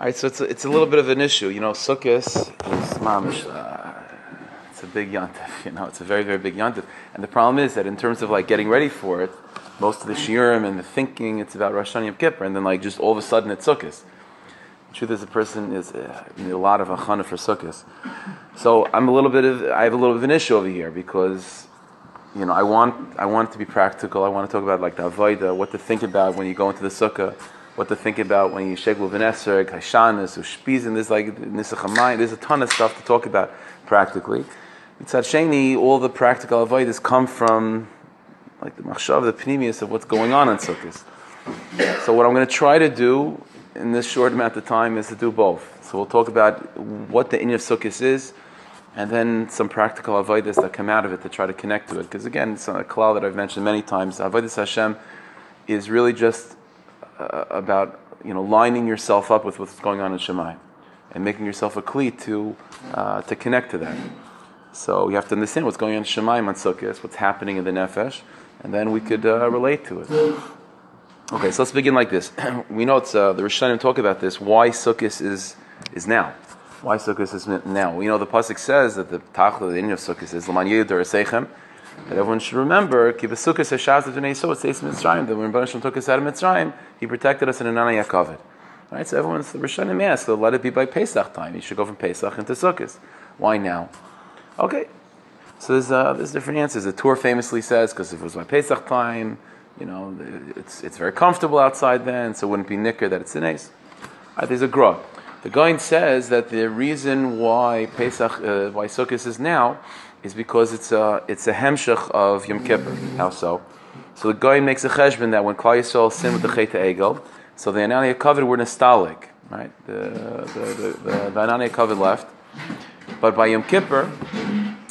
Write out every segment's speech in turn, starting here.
All right, so it's a, it's a little bit of an issue. You know, Sukkot is mamish. Uh, it's a big yontif. You know, it's a very very big yontif. And the problem is that in terms of like getting ready for it, most of the shiurim and the thinking it's about Rosh Hashanah Yom Kippur, and then like just all of a sudden it's Sukkot. The truth is, a person is uh, a lot of achana for Sukkot. So I'm a little bit of I have a little bit of an issue over here because you know I want I want it to be practical. I want to talk about like the avodah, what to think about when you go into the sukkah what to think about when you shake with Veneser, Kashanis, Ushpizin, there's like Nisachamayim, there's a ton of stuff to talk about practically. Mitzad Sheni, all the practical avoiders come from like the machshav, the pneumius of what's going on in Sukkot. So what I'm going to try to do in this short amount of time is to do both. So we'll talk about what the Inya of is, and then some practical avoiders that come out of it to try to connect to it. Because again, it's a klal that I've mentioned many times. Avodas Hashem is really just uh, about you know lining yourself up with what's going on in Shemai and making yourself a kli to uh, to connect to that. So you have to understand what's going on in Shemaim on Sukkot, what's happening in the Nefesh, and then we could uh, relate to it. Okay, so let's begin like this. we know it's uh, the Rishonim talk about this. Why Sukkot is is now? Why Sukkot is now? We know the pasuk says that the tachla, the end of Sukkot is Laman Yid that everyone should remember, Ki Besukkos Hashaz Adonai So it says Mitzrayim, that when Baruch took us out of Mitzrayim, He protected us in Anana Yaakov. Right, so everyone's the Rishonim ask, so let it be by Pesach time. You should go from Pesach into Sukkot. Why now? Okay, so there's, uh, there's different answers. The Tur famously says, because if it was by Pesach time, you know, it's, it's very comfortable outside then, so it wouldn't be nicker that it's in ace. Right, there's a grot. The Gaon says that the reason why Pesach, uh, why Sukkot is now, is because it's a it's a hemshech of Yom Kippur. How so? So the guy makes a cheshbon that when Klal Yisrael sinned with the Chet Egel, so the Anania covered were nostalgic, right? The the the, the, the covered left, but by Yom Kippur,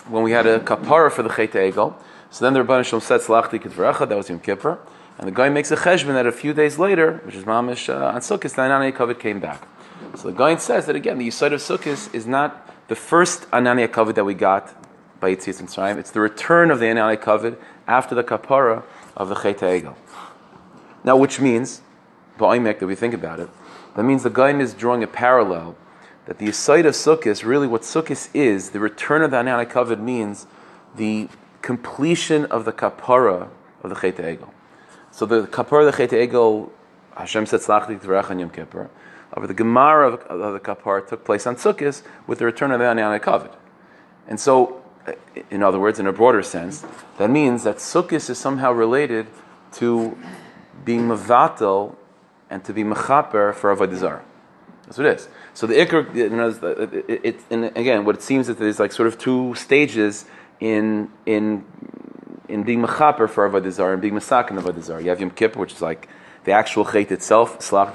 when we had a kapara for the Chet Egel, so then the Rebbeinu Shalom said Slachti Kedvarecha, that was Yom Kippur, and the guy makes a cheshbon that a few days later, which is Mamish uh, on Sukkot, the Anania covered came back. So the guy says that again, the Yisod of Sukkot is not the first Anania covered that we got by Yitzis Mitzrayim. It's the return of the Enai Kavod after the kapara of the Chet Egel. Now, which means, Ba'imek, that we think about it, that means the Gaon is drawing a parallel that the of Sukkot, really what Sukkot is, the return of the Enai Kavod means the completion of the kapara of the Chet Egel. So the kapara of the Chet Egel, Hashem said, Slachti Tverach Yom Kippur. However, the Gemara of, of the kapara took place on Sukkot with the return of the Enai Kavod. And so in other words, in a broader sense, that means that Sukkot is somehow related to being Mavatal and to be Mechaper for Avodah Zarah. That's what it is. So the Iker, you know, it, it, and again, what it seems that there's like sort of two stages in in in being Mechaper for Avodah Zarah and being Masak in Avodah Zarah. You have Yom Kippur, which is like the actual Chait itself, Slach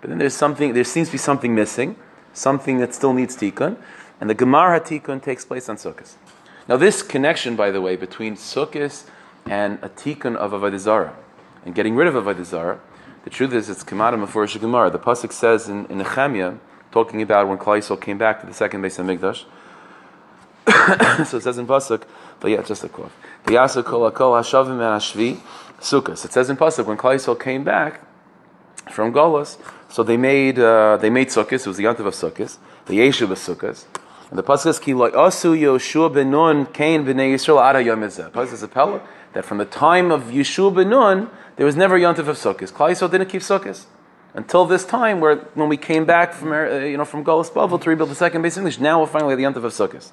But then there's something, there seems to be something missing, something that still needs Tikkun. And the Gemara Hatikun takes place on Sukkot. Now, this connection, by the way, between Sukkot and a Tikkun of Avodah and getting rid of Avodah the truth is it's Kamada Mefurish Gemara. The Pasuk says in, in Nehemiah, talking about when Klal came back to the second base of Mikdash. so it says in Pasuk, but yeah, just a quote. V'yasa kol akol hashavim and hashvi sukkos. It says in Pasuk when Klal came back from Golos, so they made uh, they made sukkos. It was the yantiv of sukkos. The yeshiv of sukkos. And the pasuk says, "Ki asu Yoshua ben Nun Cain b'nei Yisrael ada yom Pasuk says a pella that from the time of Yeshua ben Nun there was never yontif of sukkahs. Klal Yisrael didn't keep sukkahs until this time, where when we came back from uh, you know from Golas Bavel to rebuild the second base English. Now we're finally at the yontif of sukkahs.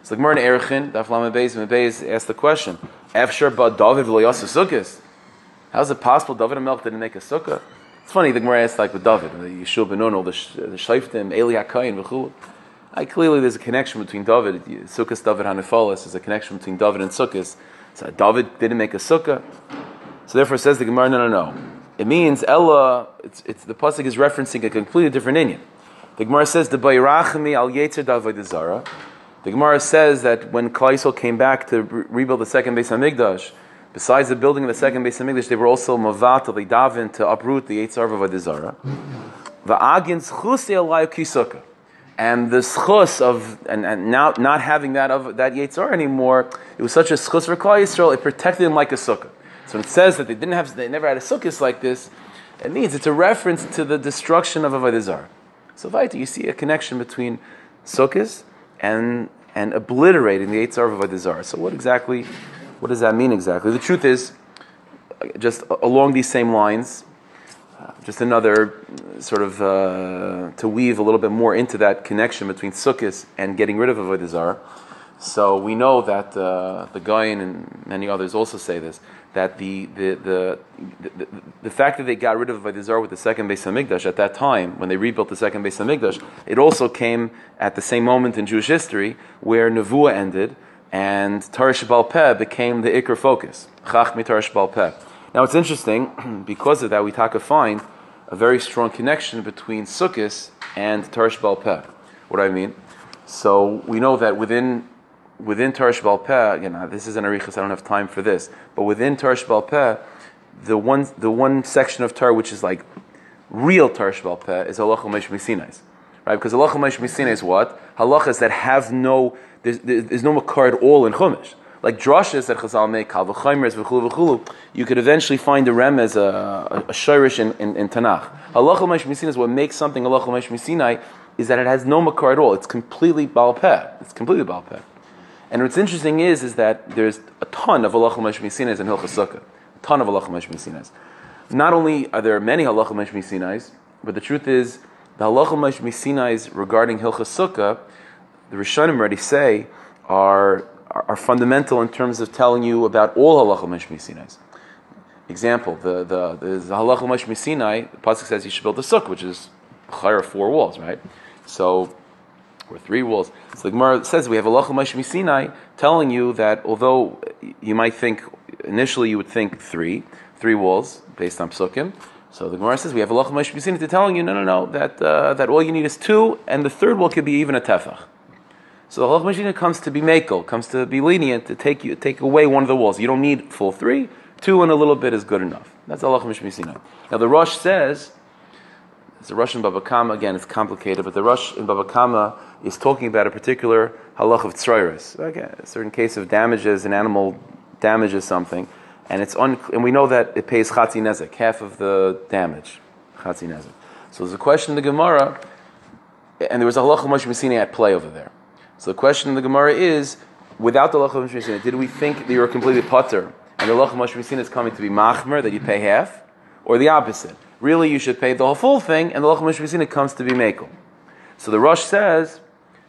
It's like Gemara Erichin, Daf Lamed Beis, Beis asked the question: After but David v'loyasu sukkahs. How's it possible David and Melch didn't make a sukkah? It's funny the Gemara asked like with David, Yeshua ben Nun, all the the Shaiftim, Eli Hakayin, v'chul. I, clearly, there's a connection between David, Sukkot David Hanifolis, there's a connection between David and Sukkot. So David didn't make a sukkah. So therefore, says the Gemara, no, no, no. It means Ella. It's, it's the pasuk is referencing a completely different Inyan. The Gemara says the Bayrachmi al Yetzer David Zara. The Gemara says that when Klaisel came back to re- rebuild the second base of Migdash, besides the building of the second base of Migdash, they were also mavatal. They davened to uproot the Yetzer of Zara. Va'agin chusei alayu kisukah and the schus of and, and now not having that of that Yetzar anymore, it was such a schus for Klal Yisrael, it protected them like a sukkah. So it says that they didn't have, they never had a sukkah like this. It means it's a reference to the destruction of Avodah. So, Vaita, you see a connection between Sukkot and and obliterating the Eitzar of Avodah. So, what exactly? What does that mean exactly? The truth is, just along these same lines, just another sort of uh, to weave a little bit more into that connection between Sukkot and getting rid of Avodah Zarah. So we know that uh, the Goyen and many others also say this that the the, the, the, the fact that they got rid of Avodah Zarah with the second Beis Hamikdash at that time when they rebuilt the second Beis Hamikdash, it also came at the same moment in Jewish history where Nevuah ended and Baal Peh became the Iker focus. Chach Baal Peh. Now it's interesting because of that we talk find a very strong connection between Sukkot and Tarish Baal Peh. What do I mean? So we know that within within Tarish Baal Peh, again, uh, this is an arichas, I don't have time for this, but within Tarish Baal Peh, the one, the one section of Tar which is like real Tarish Baal Peh is Halach Mesh Misinais. Right? Because Halach Mesh Misinais is what? Halachas that have no, there's, there's no makar at all in Chumash. Like drushes that Chazal make, kal v'chulu v'chulu, you could eventually find a rem as a, a, shirish in, in, in Tanakh. Halach Mesh is what makes something Halach Misinai is that it has no makar at all. It's completely Baal Peh. It's completely Baal Peh. And what's interesting is, is that there's a ton of halachah mishmisinais in Hilchas Sukkah. A ton of halachah mishmisinais. Not only are there many halachah mishmisinais, but the truth is, the halachah mishmisinais regarding Hilchas Sukkah, the Rishonim already say, are, are, are, fundamental in terms of telling you about all halachah mishmisinais. Example, the, the, the, halachah mishmisinai, the Pasuk says you should build a sukkah, which is chayr four walls, right? So or three walls. So the Gemara says we have a Moshe Sinai telling you that although you might think initially you would think three, three walls based on psukim. So the Gemara says we have a Moshe Sinai to telling you no, no, no, that uh, that all you need is two, and the third wall could be even a tefach. So the Halach Mashina comes to be makel, comes to be lenient, to take you take away one of the walls. You don't need full three, two and a little bit is good enough. That's Allah Mishmisina. Now the Rosh says it's a Rosh in Baba Kama, again, it's complicated, but the Rosh in Baba Kama is talking about a particular halach of tzroiris. Okay, a certain case of damages, an animal damages something, and it's un- and we know that it pays chatzi nezek, half of the damage, chatzi nezek. So there's a question in the Gemara, and there was a halach of Moshe at play over there. So the question in the Gemara is, without the of Moshe did we think that you were completely putter, and the of Moshe is coming to be machmer, that you pay half, or the opposite? really you should pay the whole full thing, and the Lach Mishvisina comes to be Mekel. So the Rosh says,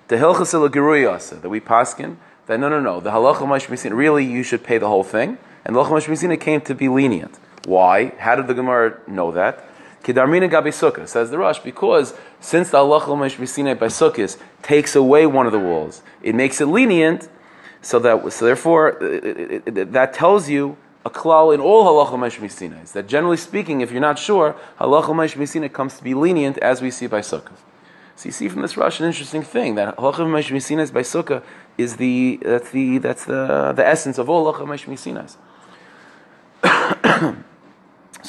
the Hilchas Geruyasa, that we paskin, that no, no, no, the Halacha Mishvisina, really you should pay the whole thing, and the Lach Mishvisina came to be lenient. Why? How did the Gemara know that? Kidarmina Gabi Sukkah, says the Rosh, because since the Halacha Mishvisina by Sukkah takes away one of the walls, it makes it lenient, so that so therefore it, it, it, that tells you a klal in all halacha meshmisina is that generally speaking, if you're not sure, halacha meshmisina comes to be lenient as we see by sukkah. So you see from this Rosh an interesting thing that halacha meshmisina by sukkah is the that's the that's the the essence of all halacha meshmisina.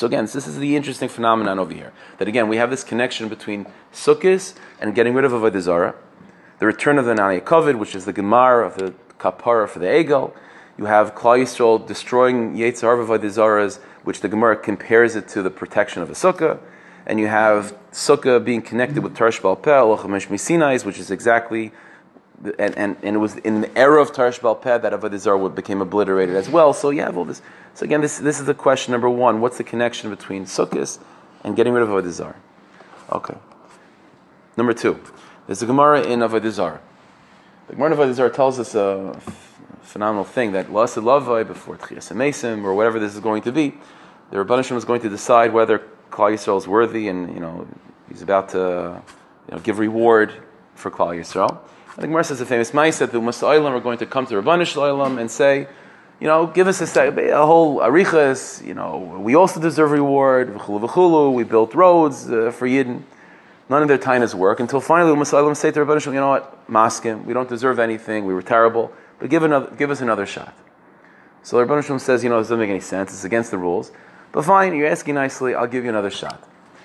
so again, this is the interesting phenomenon over here. That again, we have this connection between sukkahs and getting rid of avodah zarah, the return of the nani kovid, which is the gemar of the kapara for the egel you have Klal Yisrael destroying Yetzar Zaras, which the Gemara compares it to the protection of a sukkah. And you have sukkah being connected with Tarsh Balpeh, Lochamesh Misinais, which is exactly, and, and, and it was in the era of Tarsh Balpeh that Avodah Zarah became obliterated as well. So you have all this. So again, this, this is the question number one. What's the connection between sukkahs and getting rid of Avodah Zarah? Okay. Number two, there's a Gemara in Avodah Zarah. The Gemara in Avodah Zarah tells us a phenomenal thing that Lasid Lavai before Tchias Mesim or whatever this is going to be, the Rabban Hashem is going to decide whether Klal Yisrael is worthy and you know he's about to you know, give reward for Klal Yisrael. I think Gemara says a famous mice that the Masailam are going to come to Rabban Shalom and say, you know, give us a, a whole arichas, you know, we also deserve reward, v'chulu v'chulu, we built roads uh, for Yidden. None of their tainas work until finally the Masailam say to Rabban Shalom, you know what, maskim, we don't deserve anything, we were terrible but give, another, give us another shot. So the Rebbe says, you know, this doesn't make any sense, it's against the rules. But fine, you're asking nicely, I'll give you another shot.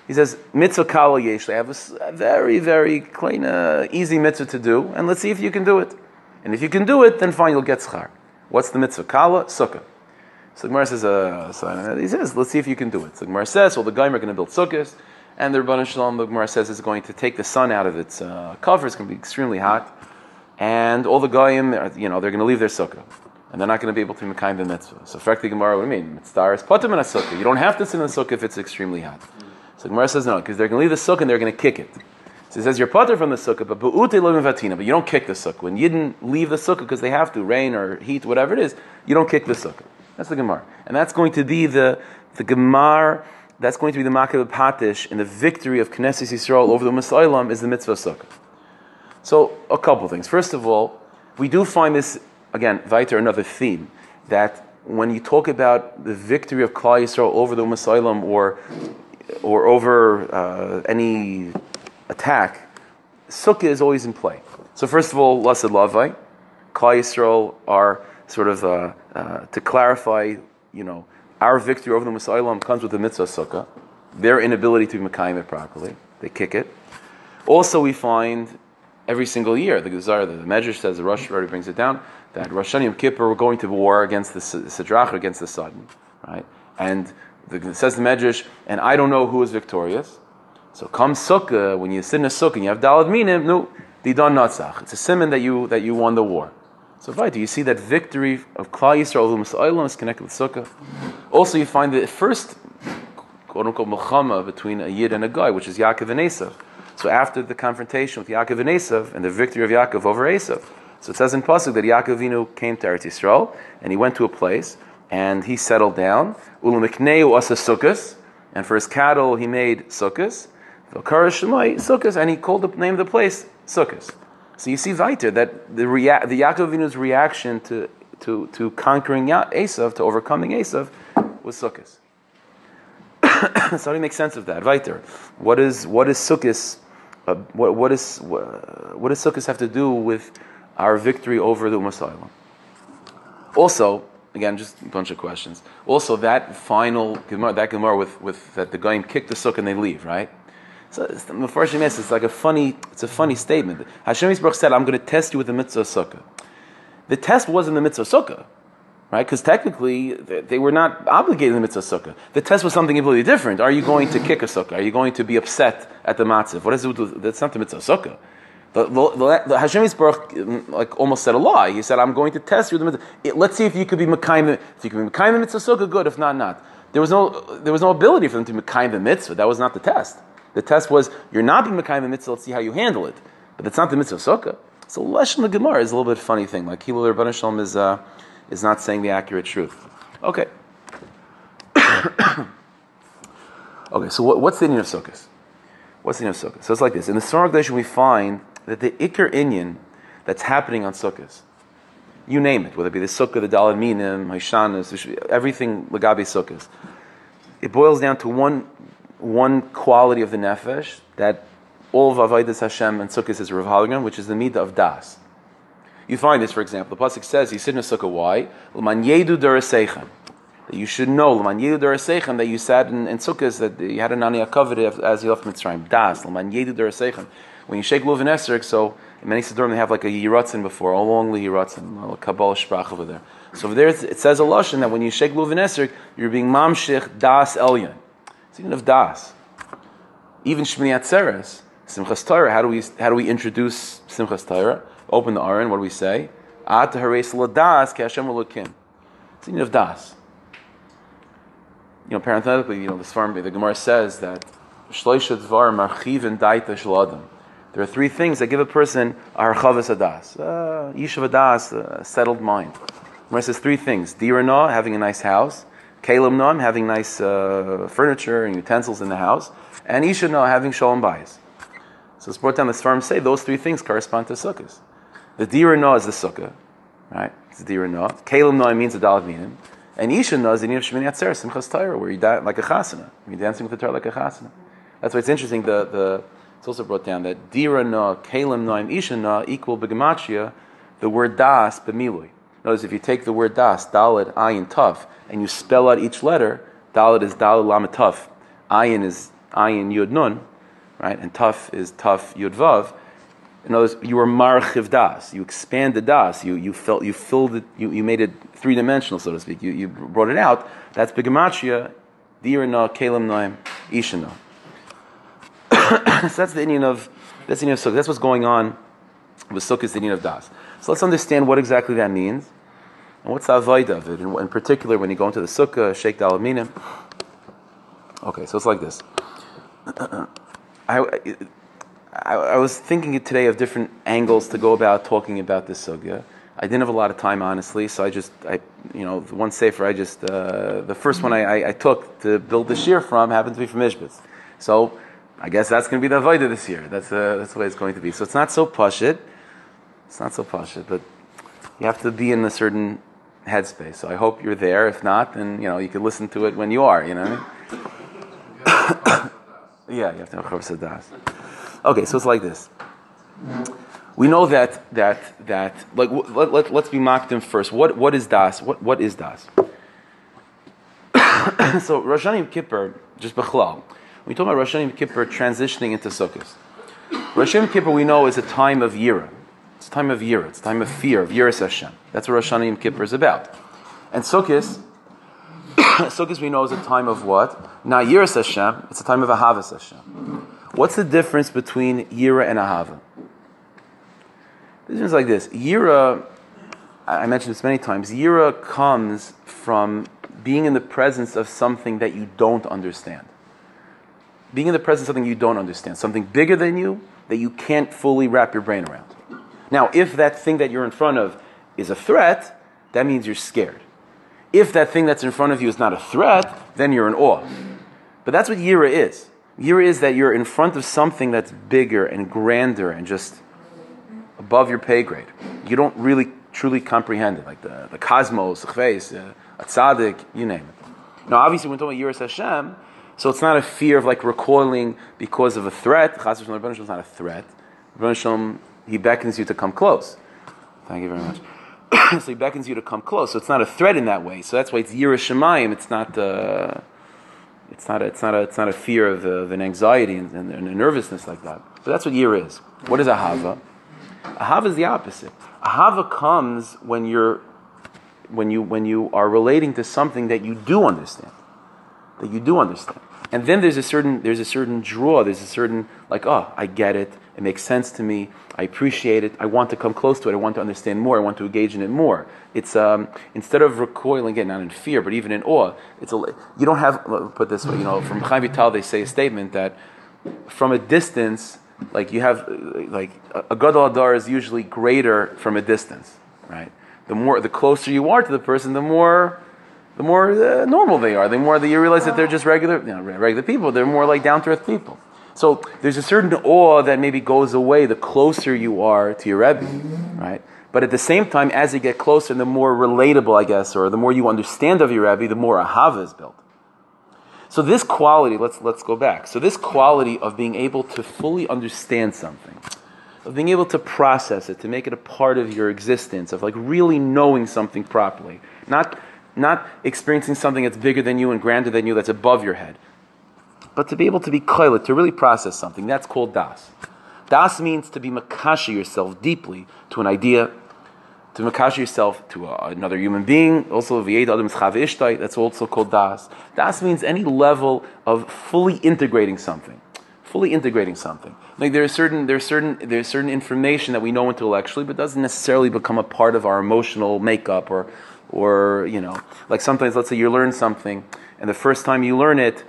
He says, mitzvah kala yesh, I have a, very, very clean, uh, easy mitzvah to do, and let's see if you can do it. And if you can do it, then fine, you'll get schar. What's the mitzvah kala? Sukkah. So Gemara says, uh, so he says, let's see if you can do it. So Gemara says, well, the Goyim are going to build sukkahs, and the Rabban Shalom, the Gemara says, is going to take the sun out of its uh, cover. It's going to be extremely hot, and all the Goyim, you know, they're going to leave their sukkah. And they're not going to be able to make the mitzvah. So, frankly, Gemara, what do you mean? Mitzvah is potem in a sukkah. You don't have to sit in the sukkah if it's extremely hot. So Gemara says no, because they're going to leave the sukkah and they're going to kick it. So it says you're potter from the sukkah, but vatina, but you don't kick the sukkah. When you didn't leave the sukkah because they have to, rain or heat, whatever it is, you don't kick the sukkah. That's the Gemara. And that's going to be the, the Gemara, that's going to be the Makab Patish and the victory of Knesset Yisrael over the Musailam is the mitzvah sukkah. So, a couple things. First of all, we do find this, again, weiter, another theme, that when you talk about the victory of Klal Yisrael over the Musailam or, or over uh, any attack, sukkah is always in play. So, first of all, Lasad Lavai, Klal Yisrael are sort of uh, uh, to clarify, you know, our victory over the Musailam comes with the mitzvah sukkah, their inability to be it properly. They kick it. Also, we find every single year, the Gezar, the, Medrash says, the Rosh already brings it down, that Rosh Hashanah Kippur were going to war against the Sidrach, against the Sudden, right? And it says the Medrash, and I don't know who is victorious. So come Sukkah, when you sit in a Sukkah and you have Dalad Minim, no, Didan Natzach. It's a simon that you, that you won the war. So right, do you see that victory of Klal Yisrael over is connected with Sukkah? Also, you find the first quote unquote milchama between a Yid and a guy, which is Yaakov and Esav. So after the confrontation with Yaakov and Esav and the victory of Yaakov over Esav, so it says in pasuk that Yaakov Avinu came to Eretz Yisrael and he went to a place and he settled down. Ulamikneu asa sukkahs, and for his cattle he made sukkahs. Sukkahs, and he called the name of the place sukkahs. So you see weiter that the, rea- the Yaakov Avinu's reaction to, to, to conquering ya- Esav, to overcoming Esav, was Sukkot. so how do you make sense of that? Weiter. What is what is? Uh, what, what is what, what does Sukkot have to do with our victory over the Umasayla? Also, again, just a bunch of questions. Also, that final Gemara, that Gemara with, with that the guy kicked the sukkah and they leave, right? So it's, it's like a funny, it's a funny statement. Hashem Yisbarach said, "I'm going to test you with the mitzvah sukkah." The test wasn't the mitzvah sukkah, right? Because technically they were not obligated in the mitzvah sukkah. The test was something completely different. Are you going to kick a sukkah? Are you going to be upset at the matzav? What is it? That's not the mitzvah sukkah. The, the, the Hashem mm, like almost said a lie. He said, "I'm going to test you. Let's see if you could be mekayim. If you could be mekayim mitzvah sukkah, good. If not, not." There was no, there was no ability for them to be mekayim the mitzvah. That was not the test. The test was you're not being Mekayim the mitzvah, let's see how you handle it. But it's not the mitzvah sukkah. So Leshem the Gemara is a little bit funny thing. Like Hilul Rabban Shalom is, uh, is not saying the accurate truth. Okay. okay, so what, what's the meaning of sukkahs? What's the meaning of sukkahs? So it's like this. In the Sarah we find that the Iker Inyan that's happening on sukkahs, you name it, whether it be the sukkah, the dalad minim, haishanas, everything lagabi sukkahs, it boils down to one one quality of the nefesh that all of Avodas Hashem and Sukkot is Rav which is the midah of das. You find this, for example, the pasuk says, "You sit in a sukkah. Why? L'man yedu That you should know l'man yedu derasechem that you sat in, in sukkahs that you had an aniyah covered as you left Mitzrayim. Das l'man yedu derasechem. When you shake lulav and so many siddurim they have like a yiratzin before, a long yiratzin, a kabbalah sprach over there. So over there it says a lashon that when you shake lulav and you're being mamshich das elyon. It's even of das. Even Shmini Atzeres, Simchas Torah, how do we how do we introduce Simchas Torah? Open the Aron, what do we say? At Hares Ladas Ki Hashem Elokim. It's even of das. You know, parenthetically, you know, the Svarm, the Gemara says that Shloisha Dvar Marchiv and Daita Shaladam. There are three things that give a person a harchavas adas, uh, yishav adas, a settled mind. Gemara says three things: dirana, having a nice house; Kalim Noam, having nice uh, furniture and utensils in the house, and Isha Noah, having Shalom Bayis. So it's brought down the Svarim say those three things correspond to Sukkahs. The Dira Noah is the Sukkah, right? It's the Dira Noah. Kalim Noah means the Dalat Minim. And Isha Noah is the name of Shemini Atzer, Simchas Torah, where you dance like a chasana. You're dancing with the Torah like a chasana. That's why it's interesting. The, the, it's also brought down that Dira Noah, Kalim Noah, and Isha Noah equal Begamachia, the word Das, Bemilui. Notice if you take the word das, dalid, ayin, tough, and you spell out each letter, dalid is dalid, lamet, tough, ayin is ayin, yud, nun, right, and tough is tough, yud, vav. In other words, you were marchiv das. You expanded das. You, you, felt, you filled it, you, you made it three dimensional, so to speak. You, you brought it out. That's begematria, dirina, kalim noim, ishana. so that's the Inyan of that's the Inyan of sukkah. That's what's going on with is the Inyan of das. So let's understand what exactly that means. And what's the avoid of it? In, in particular, when you go into the sukkah, shake the alaminim. Okay, so it's like this. I, I, I, was thinking today of different angles to go about talking about this sugya. I didn't have a lot of time, honestly, so I just, I, you know, the one safer I just, uh, the first one I, I, I, took to build the shear from happened to be from Ishbitz. So I guess that's going to be the Avodah this year. That's, uh, that's the way it's going to be. So it's not so pashit. It's not so pashit, but you have to be in a certain headspace. So I hope you're there. If not, then, you know, you can listen to it when you are, you know yeah, you have to have Chav Das. Okay, so it's like this. We know that that that like let, let, let's be them first. What what is das? What what is das? so Rosh Hashanah Kippur, just bechlal. We talk about Rosh Hashanah Kippur transitioning into Sukkot, Rosh Hashanah Kippur we know is a time of yira. It's a time of yira. It's a time of fear of yiras Hashem. That's what Rosh Hashanah Kippur is about. And Sukkot, Sukkot we know is a time of what? Not yiras Hashem. It's a time of ahavas Hashem. What's the difference between Yira and Ahava? The difference is like this. Yira, I mentioned this many times, Yira comes from being in the presence of something that you don't understand. Being in the presence of something you don't understand, something bigger than you that you can't fully wrap your brain around. Now, if that thing that you're in front of is a threat, that means you're scared. If that thing that's in front of you is not a threat, then you're in awe. But that's what Yira is. Yira is that you're in front of something that's bigger and grander and just above your pay grade. You don't really truly comprehend it, like the, the cosmos, the chveis, uh, a tzaddik, you name it. Now, obviously, when we're talking about Yiras Hashem, so it's not a fear of like recoiling because of a threat. Chaz Hashem is not a threat. Hashem, he beckons you to come close. Thank you very much. so he beckons you to come close. So it's not a threat in that way. So that's why it's Yiras Shemayim. It's not. Uh, it's not a, it's not a, it's not a fear of, of an anxiety and, and, and, a nervousness like that. But that's what year is. What is ahava? Ahava is the opposite. Ahava comes when you're when you when you are relating to something that you do understand, that you do understand, and then there's a certain there's a certain draw. There's a certain like oh I get it. It makes sense to me. I appreciate it. I want to come close to it. I want to understand more. I want to engage in it more. It's um, instead of recoiling, again, not in fear, but even in awe. It's a, you don't have put this way. You know, from Chaim Vital, they say a statement that from a distance, like you have like a gadol adar is usually greater from a distance, right? The more, the closer you are to the person, the more the more uh, normal they are. The more that you realize that they're just regular, you know, regular people. They're more like down to earth people. So there's a certain awe that maybe goes away the closer you are to your Rebbe, right? But at the same time, as you get closer, the more relatable, I guess, or the more you understand of your Rebbe, the more ahava is built. So this quality, let's let's go back. So this quality of being able to fully understand something, of being able to process it, to make it a part of your existence, of like really knowing something properly, not not experiencing something that's bigger than you and grander than you, that's above your head, but to be able to be koilet, to really process something, that's called das. Das means to be makasha yourself deeply to an idea, to makasha yourself to a, another human being, also that's also called das. Das means any level of fully integrating something. Fully integrating something. Like there's certain there's certain there's certain information that we know intellectually, but doesn't necessarily become a part of our emotional makeup or or you know, like sometimes let's say you learn something and the first time you learn it,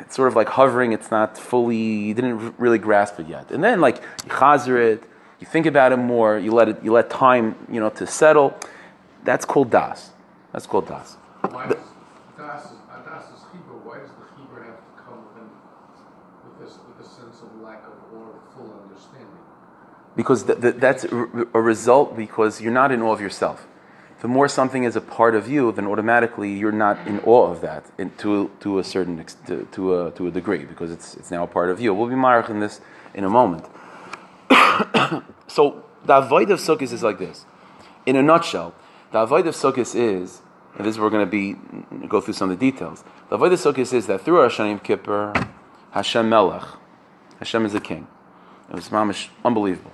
it's sort of like hovering. It's not fully. You didn't really grasp it yet. And then like you chazer it, you think about it more. You let it. You let time, you know, to settle. That's called das. That's called das. Why does das, uh, das is chibur? Why does the Hebrew have to come with, this with a sense of lack of or full understanding? Because th- th- that's a result. Because you're not in awe of yourself the more something is a part of you, then automatically you're not in awe of that in, to, to a certain to, to, a, to a degree because it's, it's now a part of you. We'll be marked in this in a moment. so the avoid of sukkahs is like this. In a nutshell, the avoid of sukkahs is, and this is we're going to be go through some of the details. The avoid of sukkahs is that through our Hashem Kippur, Hashem Melech, Hashem is a king, It was mamish unbelievable.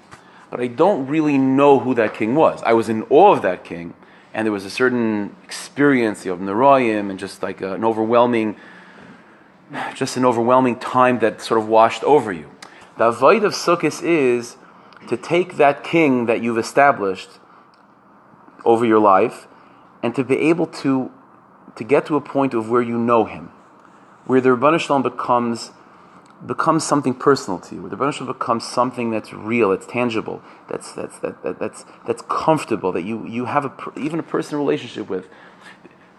But I don't really know who that king was. I was in awe of that king, and there was a certain experience of Naraim and just like an overwhelming, just an overwhelming time that sort of washed over you. The avoid of Sukkot is to take that king that you've established over your life and to be able to, to get to a point of where you know him, where the Rabban Shalom becomes becomes something personal to you. Where the Rebbeinu becomes something that's real, that's tangible, that's that's that, that, that's that's comfortable, that you you have a even a personal relationship with,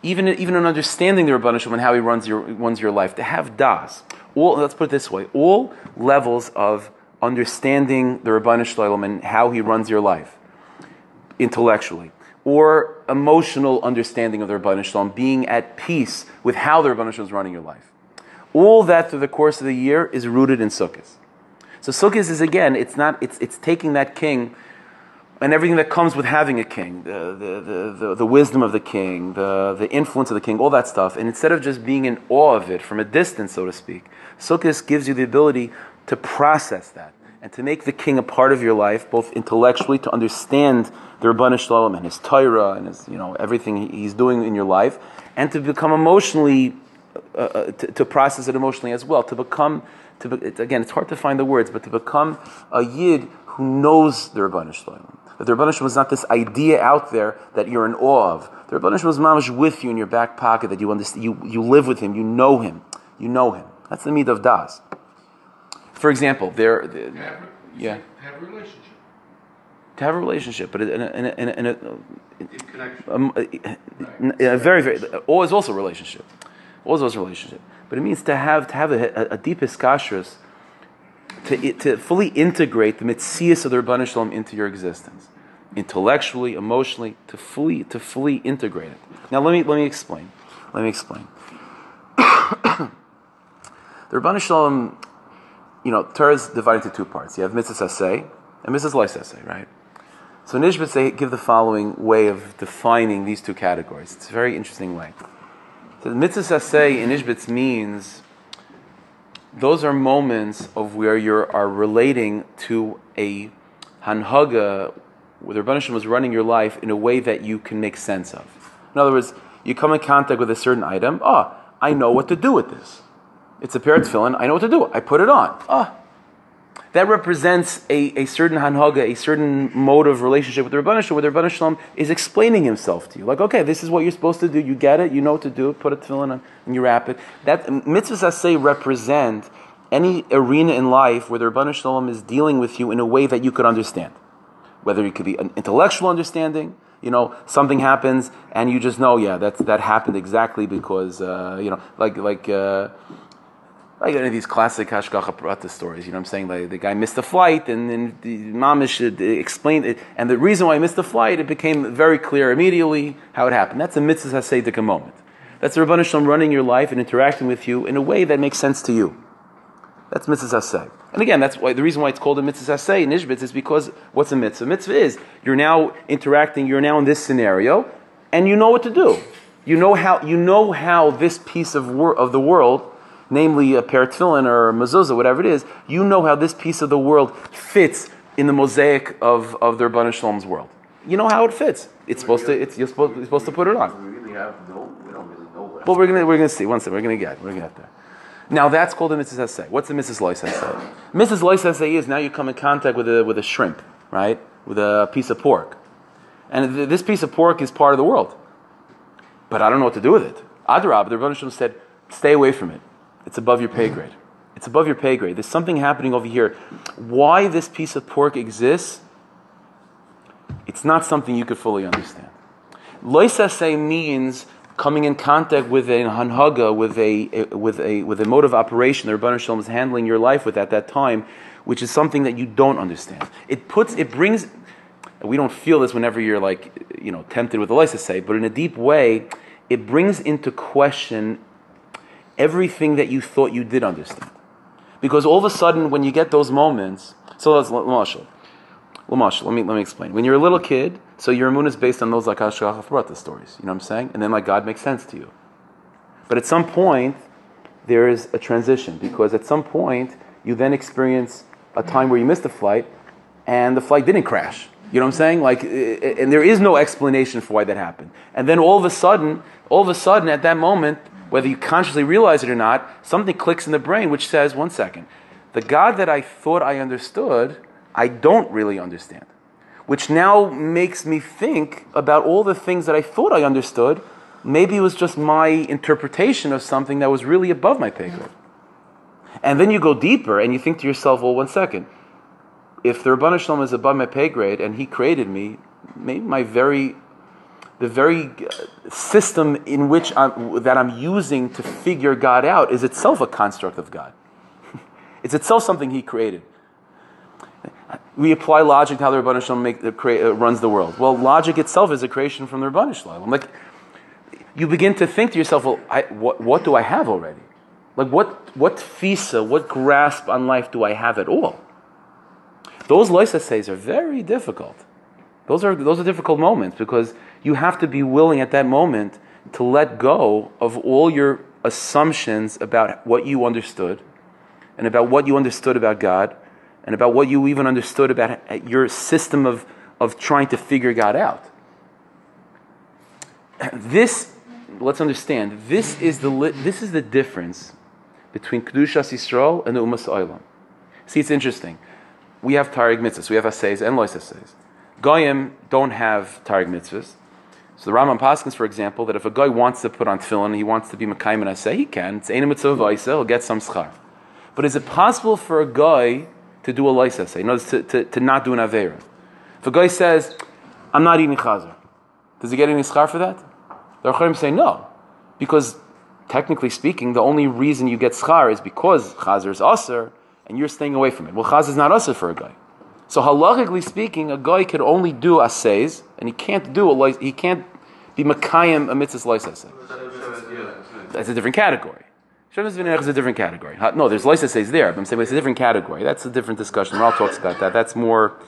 even even an understanding the Rebbeinu and how he runs your runs your life. To have das, all let's put it this way, all levels of understanding the Rebbeinu Shalom and how he runs your life, intellectually. Or emotional understanding of the Rebbeinu Shalom, being at peace with how the Rebbeinu Shalom is running your life all that through the course of the year is rooted in Sukkot. So Sukkot is again, it's not, it's, it's taking that king and everything that comes with having a king, the, the, the, the, wisdom of the king, the, the influence of the king, all that stuff. And instead of just being in awe of it from a distance, so to speak, Sukkot gives you the ability to process that and to make the king a part of your life, both intellectually, to understand the Rabbanu Shalom and his Torah and his, you know, everything he's doing in your life, and to become emotionally uh, uh, to, to, process it emotionally as well. To become, to be, it, again, it's hard to find the words, but to become a yid who knows the Rabban Shalom. That the Rabban Shalom is not this idea out there that you're in awe of. The Rabban Shalom is mamish with you in your back pocket, that you understand, you, you live with him, you know him, you know him. That's the meat of das. For example, there, the, yeah. Have a relationship. To have a relationship, but in a, in a, in a, in a, in connection. Um, a, a very, very, awe is also a relationship all those relationship. But it means to have to have a, a, a deep iskashrus, to, to fully integrate the mitzias of the Rabban Shalom into your existence, intellectually, emotionally, to fully to fully integrate it. Now let me let me explain. Let me explain. the Rabban Shalom, you know, Torah is divided into two parts. You have mitzvahs asay and mitzvahs lois asay, right? So Nishbet say give the following way of defining these two categories. It's a very interesting way. The mitzvah say in Ishbitz means those are moments of where you are relating to a hanhaga, where the Rebbeinu was running your life in a way that you can make sense of. In other words, you come in contact with a certain item. Oh, I know what to do with this. It's a pair of tefillin. I know what to do. I put it on. Oh, that represents a, a certain hanhaga, a certain mode of relationship with the Rabban Shalom, where the Rabban Shalom is explaining himself to you. Like, okay, this is what you're supposed to do. You get it. You know what to do. Put a tefillin on and you wrap it. That mitzvahs say represent any arena in life where the Rabban Shalom is dealing with you in a way that you could understand. Whether it could be an intellectual understanding, you know, something happens and you just know, yeah, that's, that happened exactly because, uh, you know, like, like, uh, like any of these classic Hashgacha Prata stories, you know what I'm saying? Like the guy missed the flight and then the mamish explained it. And the reason why he missed the flight, it became very clear immediately how it happened. That's a mitzvah Hasedic moment. That's the Rabban Shalom running your life and interacting with you in a way that makes sense to you. That's mitzvah haseh. And again, that's why the reason why it's called a mitzvah haseh in Ishbitz is because what's a mitzvah? Mitzvah is you're now interacting, you're now in this scenario, and you know what to do. You know how you know how this piece of wor- of the world namely a pair tefillin or a mezuzah, whatever it is, you know how this piece of the world fits in the mosaic of, of the Rabban Shalom's world. You know how it fits. It's supposed to. It's you're supposed, you're supposed to put it on. We really have no. We don't really know. Well, we're gonna we're gonna see. One second. We're gonna get. We're gonna get there. Now that's called a Mrs. Hesed. What's a Mrs. Lois Hesed? Mrs. Lois Hesed is now you come in contact with a with a shrimp, right? With a piece of pork, and th- this piece of pork is part of the world. But I don't know what to do with it. Adrab, the Rebbe said, stay away from it. It's above your pay grade. It's above your pay grade. There's something happening over here. Why this piece of pork exists, it's not something you could fully understand. Loisase means coming in contact with a hanhaga, with a, with a, with a mode of operation the Rabban Shalom is handling your life with at that time, which is something that you don't understand. It puts, it brings, we don't feel this whenever you're like, you know, tempted with the say, but in a deep way, it brings into question everything that you thought you did understand. Because all of a sudden, when you get those moments, so let's Lamashal. Lamashal, let me let me explain. When you're a little kid, so your moon is based on those like Hashgacha stories. You know what I'm saying? And then like God makes sense to you. But at some point, there is a transition because at some point you then experience a time where you missed a flight and the flight didn't crash. You know what I'm saying? Like, and there is no explanation for why that happened. And then all of a sudden, all of a sudden, at that moment, whether you consciously realize it or not, something clicks in the brain which says, one second, the God that I thought I understood, I don't really understand. Which now makes me think about all the things that I thought I understood. Maybe it was just my interpretation of something that was really above my pay grade. And then you go deeper and you think to yourself, well, one second. If the Rabban Shalom is above my pay grade and he created me, maybe my very, the very uh, system in which I'm, that I'm using to figure God out is itself a construct of God. it's itself something he created. We apply logic to how the Rabban Shalom make, uh, create, uh, runs the world. Well, logic itself is a creation from the Rabban Shalom. Like, you begin to think to yourself, well, I, what, what do I have already? Like, what, what fisa, what grasp on life do I have at all? Those says are very difficult. Those are, those are difficult moments because you have to be willing at that moment to let go of all your assumptions about what you understood and about what you understood about God and about what you even understood about your system of, of trying to figure God out. This, let's understand, this is the, this is the difference between Kedushas Yisrael and the Umas Oilam. See, it's interesting. We have Taryag mitzvahs, we have Assays and Lois Assays. Goyim don't have Taryag mitzvahs. So the Rambam Paskins, for example, that if a guy wants to put on tefillin, he wants to be Makayim and Asay, he can. It's Einim Mitzvah he'll get some schar. But is it possible for a guy to do a Lois Assay? In other to, to, to not do an Avera? If a guy says, I'm not eating Chazer, does he get any schar for that? The Acharim say no. Because technically speaking, the only reason you get schar is because chazer is aser, and you're staying away from it. Well, chazer is not aser for a guy. So halachically speaking, a guy can only do assays, and he can't do a he can't be makayim a mitzvah lois That's a different category. V'nerech is a different category. No, there's lois there, but I'm saying it's a different category. That's a different discussion. Raul talks about that. That's more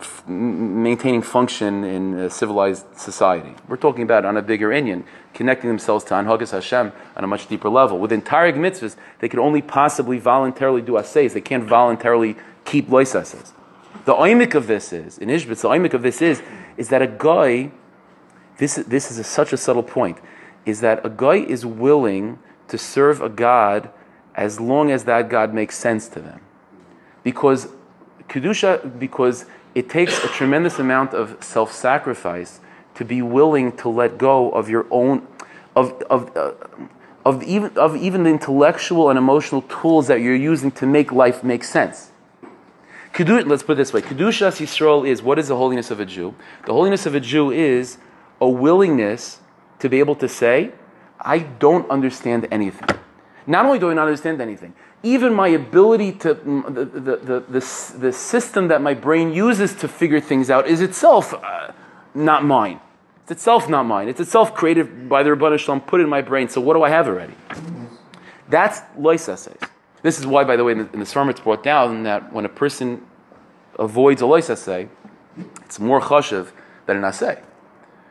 f- maintaining function in a civilized society. We're talking about on a bigger Inyan, connecting themselves to Anhagas Hashem on a much deeper level. With entire mitzvahs, they can only possibly voluntarily do assays. They can't voluntarily keep lois The oimik of this is, in Ishbitz, the oimik of this is, is that a guy, this, this is a, such a subtle point, is that a guy is willing to serve a God as long as that God makes sense to them. Because Kedusha, because it takes a tremendous amount of self sacrifice to be willing to let go of your own, of, of, uh, of, even, of even the intellectual and emotional tools that you're using to make life make sense. Kedush, let's put it this way Kedushas Yisrael is what is the holiness of a Jew? The holiness of a Jew is a willingness to be able to say, I don't understand anything. Not only do I not understand anything, even my ability to, the, the, the, the, the system that my brain uses to figure things out is itself uh, not mine. It's itself not mine. It's itself created by the Rabban Shalom, put in my brain. So what do I have already? That's lois essays. This is why, by the way, in the, in the it's brought down that when a person avoids a lois essay, it's more chashiv than an assay.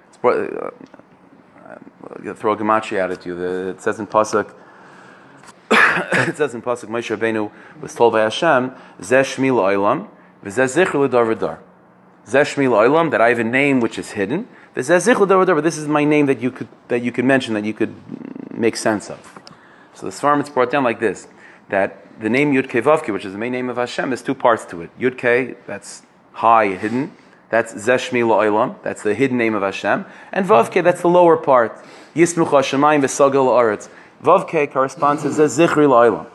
It's brought, uh, throw a gematria at you. The, it says in Pasuk, it says in Pasuk, Moshe Rabbeinu was told by Hashem, Zeh Shmi La'ilam, V'zeh Zichr L'dar V'dar. Zeh La'ilam, that I have a name which is hidden. V'zeh Zichr but this is my name that you could, that you could mention, that you could make sense of. So the Svarm it's brought down like this, that the name Yud Vavke, which is the main name of Hashem, has two parts to it. Yud that's high, hidden. That's Zeshmi La'ilam, that's the hidden name of Hashem. And Vavke, that's the lower part. Yismuch Hashemayim V'sagel La'aretz. Vavke corresponds to Zichri La'ilam.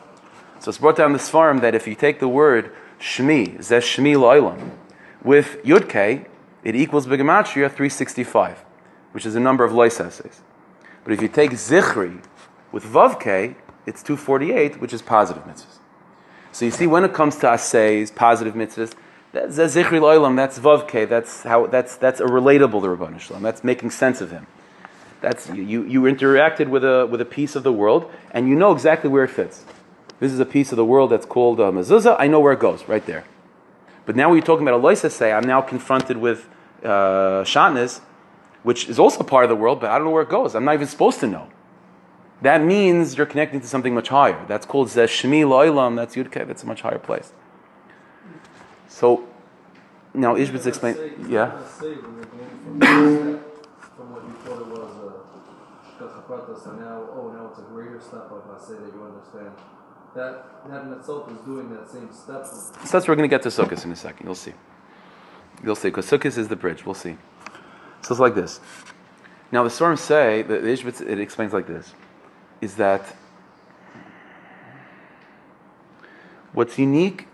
So it's brought down this farm that if you take the word Shmi, Zeh Shmi La'ilam, with Yudke, it equals Begematria 365, which is a number of lois essays. But if you take Zichri with Vavke, it's 248, which is positive mitzvahs. So you see, when it comes to assays, positive mitzvahs, that's Zichri La'ilam, that's Vavke, that's, how, that's, that's a relatable to Rabban Shalom, that's making sense of him. That's you, you interacted with a with a piece of the world, and you know exactly where it fits. This is a piece of the world that's called uh, mezuzah. I know where it goes, right there. But now when you're talking about a say, I'm now confronted with uh, shatnez, which is also part of the world, but I don't know where it goes. I'm not even supposed to know. That means you're connecting to something much higher. That's called zeshmi loilam. That's yudke. That's a much higher place. So now Ishbitz You're explain. gonna say- you're Yeah. gonna say when you're going from one step from what you thought it was uh, uh, so now, oh, now it's a greater step I say that you understand. That that in itself is doing that same step. So that's we're going to get to Sukkot in a second. You'll see. You'll see because Sukkot is the bridge. We'll see. So it's like this. Now the storms say that the Ishbitz, it explains like this: is that what's unique.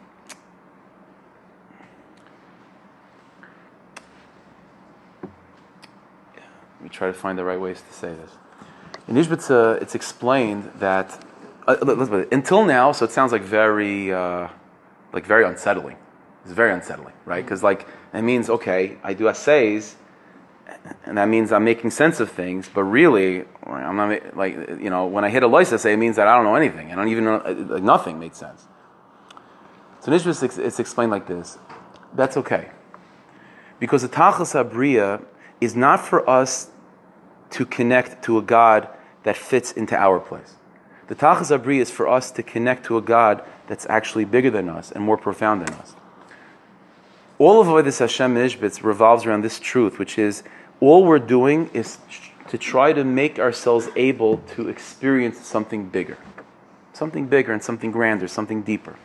Let me try to find the right ways to say this. In Ishbitz, it's explained that uh, let- let's put it- until now, so it sounds like very, uh, like very unsettling. It's very unsettling, right? Because like it means okay, I do essays, and that means I'm making sense of things. But really, I'm not like you know when I hit a lice essay, it means that I don't know anything. I don't even know like nothing made sense. So Ishbitz, it's- explained like this. That's okay, because the Tachlis Abriya is not for us to connect to a God that fits into our place. The Tachas Abri is for us to connect to a God that's actually bigger than us and more profound than us. All of Avodah Hashem Ishbitz revolves around this truth, which is all we're doing is to try to make ourselves able to experience something bigger. Something bigger and something grander, something deeper.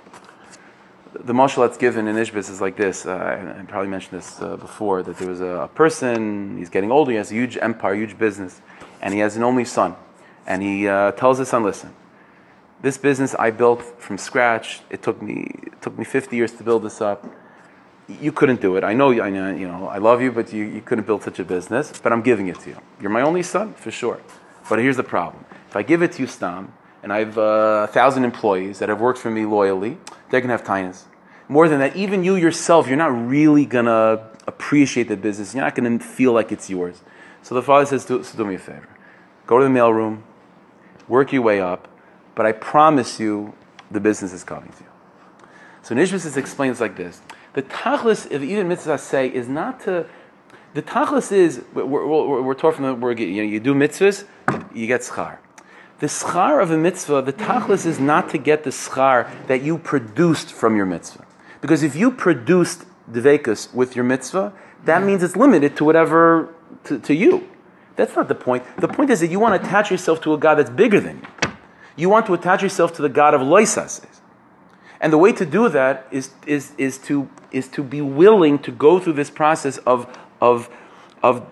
The marshal that's given in Ishbitz is like this. Uh, I I probably mentioned this uh, before that there was a, a person, he's getting older, he has a huge empire, huge business, and he has an only son. And he uh, tells his son, listen, this business I built from scratch. It took me it took me 50 years to build this up. You couldn't do it. I know, I know, you know, I love you, but you, you couldn't build such a business. But I'm giving it to you. You're my only son, for sure. But here's the problem: if I give it to you, Stam, and I have uh, a thousand employees that have worked for me loyally, they're gonna have tinus. More than that, even you yourself, you're not really gonna appreciate the business. You're not gonna feel like it's yours. So the father says, do, so do me a favor. Go to the mailroom, work your way up, but I promise you the business is coming to you. So Nishmas explains like this. The tachlis of even mitzvah say is not to, the tachlis is, we're, we're, we're taught from the word, you know, you do mitzvahs, you get schar. The schar of a mitzvah, the tachlis is not to get the schar that you produced from your mitzvah. Because if you produced dvekus with your mitzvah, that means it's limited to whatever, to, to you. That's not the point. The point is that you want to attach yourself to a God that's bigger than you. You want to attach yourself to the God of loisas. And the way to do that is, is, is, to, is to be willing to go through this process of, of, of,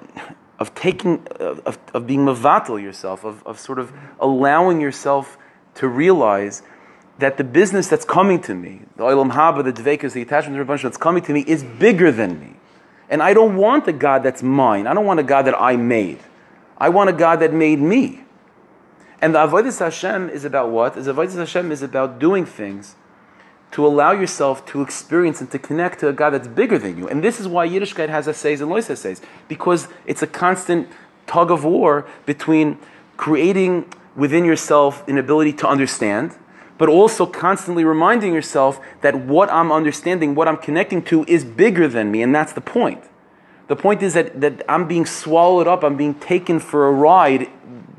of taking, of, of being mavatal yourself, of, of sort of allowing yourself to realize that the business that's coming to me, the oilam haba, the dvekas, the attachment to the bunch that's coming to me is bigger than me. And I don't want a God that's mine. I don't want a God that I made. I want a God that made me. And the Avodah Hashem is about what? Is Avodah Hashem is about doing things to allow yourself to experience and to connect to a God that's bigger than you. And this is why Yiddishkeit has essays and lois essays, because it's a constant tug of war between creating within yourself an ability to understand, but also constantly reminding yourself that what I'm understanding, what I'm connecting to is bigger than me, and that's the point. The point is that, that I'm being swallowed up, I'm being taken for a ride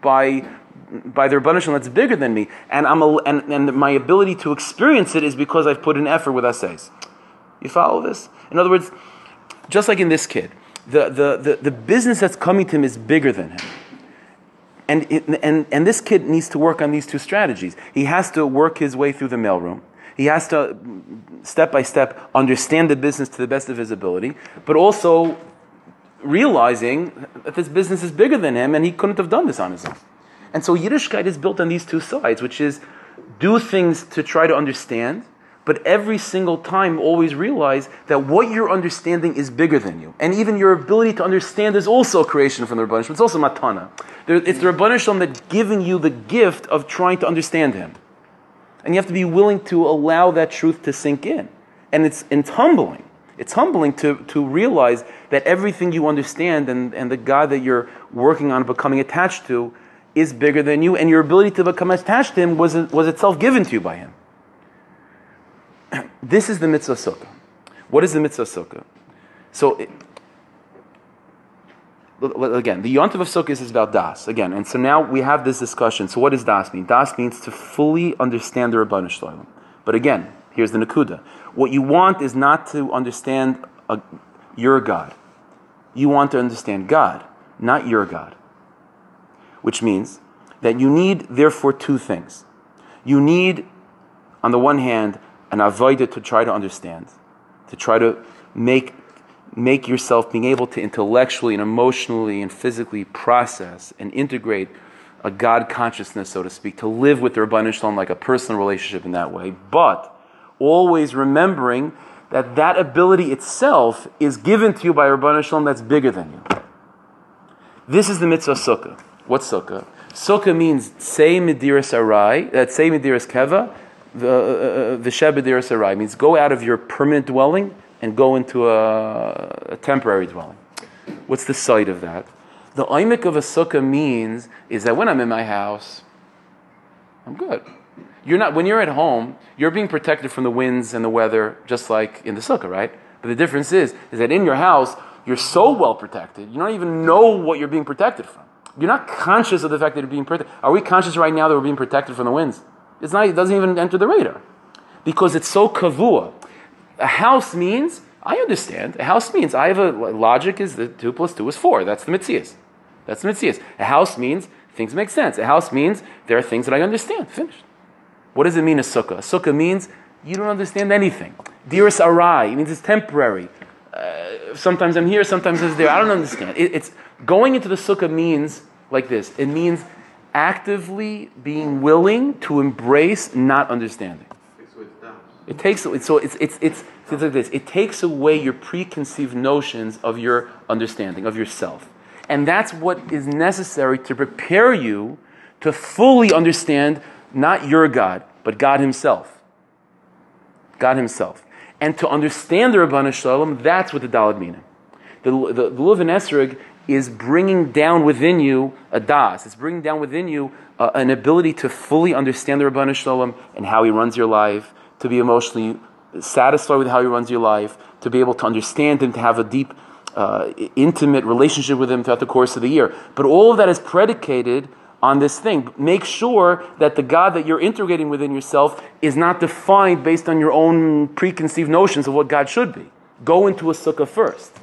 by by the Rebbeinu that's bigger than me, and I'm a, and, and my ability to experience it is because I've put in effort with essays. You follow this? In other words, just like in this kid, the, the, the, the business that's coming to him is bigger than him. And, it, and, and this kid needs to work on these two strategies. He has to work his way through the mailroom. He has to, step by step, understand the business to the best of his ability, but also realizing that this business is bigger than him and he couldn't have done this on his own. And so Yiddishkeit is built on these two sides, which is do things to try to understand, but every single time always realize that what you're understanding is bigger than you. And even your ability to understand is also a creation from the Rabbanah Shalom. It's also matana. It's the Rabbanah Shalom that's giving you the gift of trying to understand him. And you have to be willing to allow that truth to sink in. And it's, it's humbling. It's humbling to, to realize that everything you understand and, and the God that you're working on becoming attached to is bigger than you, and your ability to become attached to Him was, was itself given to you by Him. This is the mitzvah sukkah. What is the mitzvah sukkah? So, it, again, the yontiv of sukkah is about das again, and so now we have this discussion. So, what does das mean? Das means to fully understand the Rabbanu Shalom. But again, Here's the Nakuda. What you want is not to understand a, your God. You want to understand God, not your God. Which means that you need, therefore, two things. You need, on the one hand, an avoida to try to understand, to try to make, make yourself being able to intellectually and emotionally and physically process and integrate a God consciousness, so to speak, to live with the Rabban Shalom like a personal relationship in that way, but always remembering that that ability itself is given to you by Rabban Shalom that's bigger than you. This is the mitzvah sukkah. What's sukkah? Sukkah means say midiras arai, that say midiras keva, the uh, uh, uh the shebediras arai means go out of your permanent dwelling and go into a, a temporary dwelling. What's the site of that? The oimik of a sukkah means is that when I'm in my house, I'm good. You're not when you're at home, you're being protected from the winds and the weather, just like in the sukkah, right? But the difference is, is that in your house, you're so well protected, you don't even know what you're being protected from. You're not conscious of the fact that you're being protected. Are we conscious right now that we're being protected from the winds? It's not, it doesn't even enter the radar. Because it's so kavua. A house means, I understand, a house means, I have a, logic is that 2 plus 2 is 4. That's the mitzias. That's the mitzias. A house means things make sense. A house means there are things that I understand. Finished. What does it mean a sukkah? A sukkah means you don't understand anything. Diras arai it means it's temporary. Uh, sometimes I'm here, sometimes I'm there. I don't understand. It, it's going into the sukkah means like this. It means actively being willing to embrace not understanding. It takes away. so it's it's it's it's like this. It takes away your preconceived notions of your understanding of yourself, and that's what is necessary to prepare you to fully understand not your God, but God Himself. God Himself, and to understand the Rabbanu Shalom, that's what the Dalad minim. The the, the Luvin Esrog is bringing down within you a das. It's bringing down within you uh, an ability to fully understand the Rabbanu Shalom and how He runs your life, to be emotionally satisfied with how He runs your life, to be able to understand Him, to have a deep, uh, intimate relationship with Him throughout the course of the year. But all of that is predicated on this thing. Make sure that the God that you're integrating within yourself is not defined based on your own preconceived notions of what God should be. Go into a sukkah first.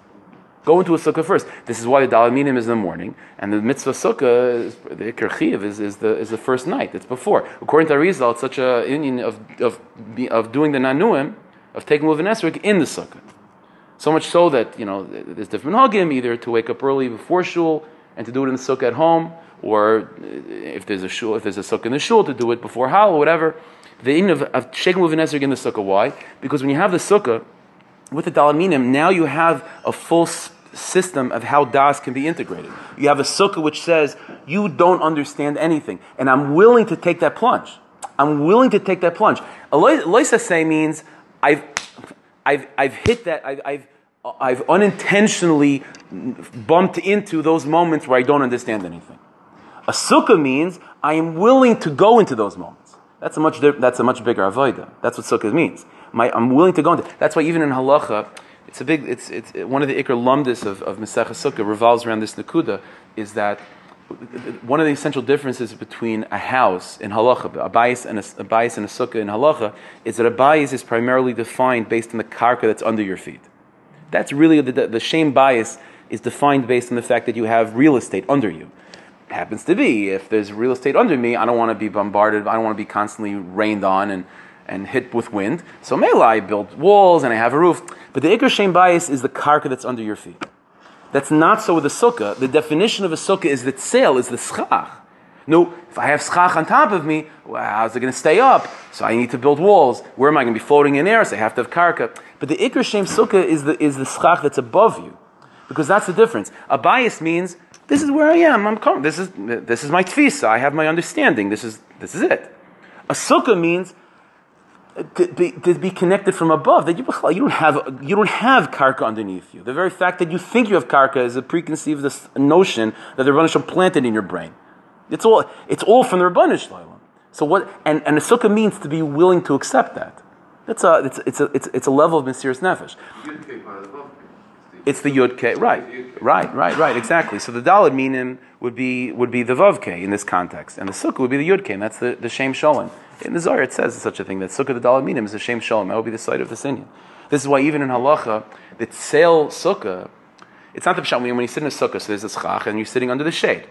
Go into a sukkah first. This is why the dalaminim is in the morning, and the mitzvah sukkah, is, the ikar is, is, the, is the first night. It's before. According to Arizal, it's such a union of, of, of doing the nanuim, of taking Levin Esrik in the sukkah. So much so that, you know, there's different hagim, either to wake up early before shul and to do it in the sukkah at home, or if there's a shul, if there's a sukkah in the shul, to do it before hal or whatever. The in of, of shaking Levin Esrik in the sukkah. Why? Because when you have the sukkah, with the dalaminim, now you have a full system of how das can be integrated. You have a sukkah which says, you don't understand anything, and I'm willing to take that plunge. I'm willing to take that plunge. Eloisa say means I've, I've, I've hit that, I've, I've, I've unintentionally bumped into those moments where I don't understand anything. A sukkah means I am willing to go into those moments. That's a much, that's a much bigger avodah. That's what sukkah means. My, I'm willing to go into. That's why even in halacha, it's a big, it's, it's one of the ikr lumdis of, of Masech Sukkah revolves around this nakuda, is that one of the essential differences between a house in halacha, a bias and a, a bias and a sukkah in halacha, is that a bias is primarily defined based on the karka that's under your feet. That's really the, the, the shame bias is defined based on the fact that you have real estate under you. Happens to be if there's real estate under me, I don't want to be bombarded. I don't want to be constantly rained on and and hit with wind. So mela, I built walls and I have a roof. But the ikr shem bias is the karka that's under your feet. That's not so with the sukkah. The definition of a sukkah is that sail is the schach. No, if I have schach on top of me, well, how's it going to stay up? So I need to build walls. Where am I going to be floating in air? So I have to have karka. But the ikr shem sukkah is the is the schach that's above you, because that's the difference. A bias means this is where I am. I'm coming. This is this is my tfisa. I have my understanding. This is this is it. A sukkah means uh, to be, to be connected from above, that you, don't have, you don't have karka underneath you. The very fact that you think you have karka is a preconceived notion that the Rabbanah planted in your brain. It's all, it's all from the Rabbanah So what, and, and a sukkah means to be willing to accept that. That's a, it's, it's, a, it's, it's a level of mysterious nefesh. It's the yud ke, right, right, right, right, exactly. So the dalad minim would be would be the vav ke in this context, and the sukkah would be the yud ke, and that's the the shem shalom. In the Zohar, it says such a thing that sukkah the dalad minim is a shem shalom. That will be the site of the Sinyan. This is why even in halacha, the tseil sukkah, it's not the pshat when you sit in a sukkah, so there's a schach, and you're sitting under the shade.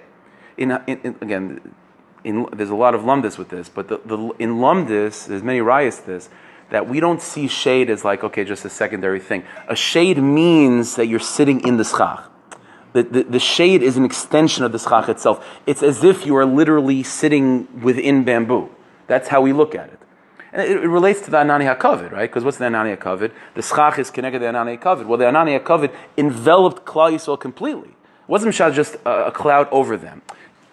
In, in, in again, in, there's a lot of lumdis with this, but the, the, in lumdis, there's many riots this, that we don't see shade as like, okay, just a secondary thing. A shade means that you're sitting in the schach. The, the, the shade is an extension of the schach itself. It's as if you are literally sitting within bamboo. That's how we look at it. And it, it relates to the Anani HaKavid, right? Because what's the Anani HaKavid? The schach is connected to the Anani HaKavid. Well, the Anani HaKavid enveloped Klal Yisrael completely. It wasn't just a, a cloud over them.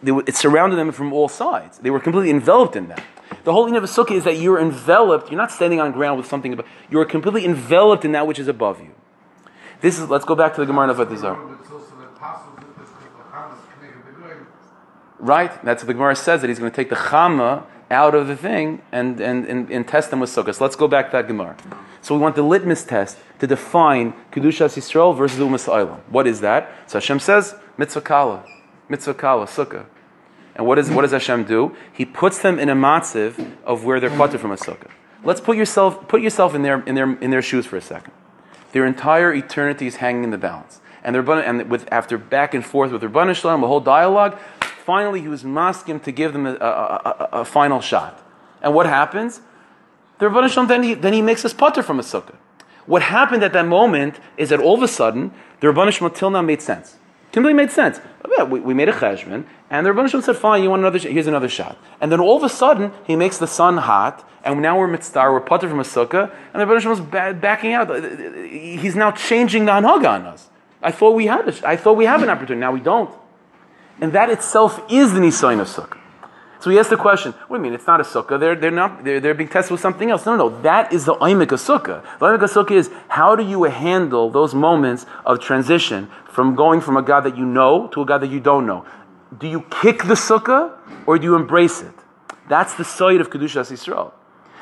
They, it surrounded them from all sides. They were completely enveloped in that. The whole thing of a sukkah is that you're enveloped. You're not standing on ground with something. Above, you're completely enveloped in that which is above you. This is. Let's go back to the Gemara of Atizar. Right. That's what the Gemara says that he's going to take the chama out of the thing and, and, and, and test them with sukkah. So let's go back to that Gemara. So we want the litmus test to define kedushas Yisrael versus umas. What is that? So Hashem says mitzvah kala, mitzvah kala, sukkah. And what, is, what does Hashem do? He puts them in a matziv of where they're putter from a sukkah. Let's put yourself, put yourself in, their, in, their, in their shoes for a second. Their entire eternity is hanging in the balance. And, they're, and with, after back and forth with Rabban Shalom, the whole dialogue, finally he was masking to give them a, a, a, a, final shot. And what happens? The Rabban Shalom, then he, then he makes us putter from a sukkah. What happened at that moment is that all of a sudden, the Rabban Shalom till now made sense. Completely made sense. Yeah, we, we made a cheshbon, and the Rebbeinu said, "Fine, you want another? Here's another shot." And then all of a sudden, he makes the sun hot, and now we're mitzvah, we're putter from a sukkah, and the Rebbeinu is ba- backing out. Uh, uh, uh, he's now changing the anhaga on us. I thought we had it. I thought we have an opportunity. Now we don't. And that itself is the nisayin of sukkah. So he asked the question, what do you mean? It's not a sukkah. They're, they're, not, they're, they're being tested with something else. No, no, no. That is the oimik of sukkah. The oimik of sukkah is how do you handle those moments of transition from going from a God that you know to a God that you don't know? Do you kick the sukkah or do you embrace it? That's the side of Kedushas Yisrael.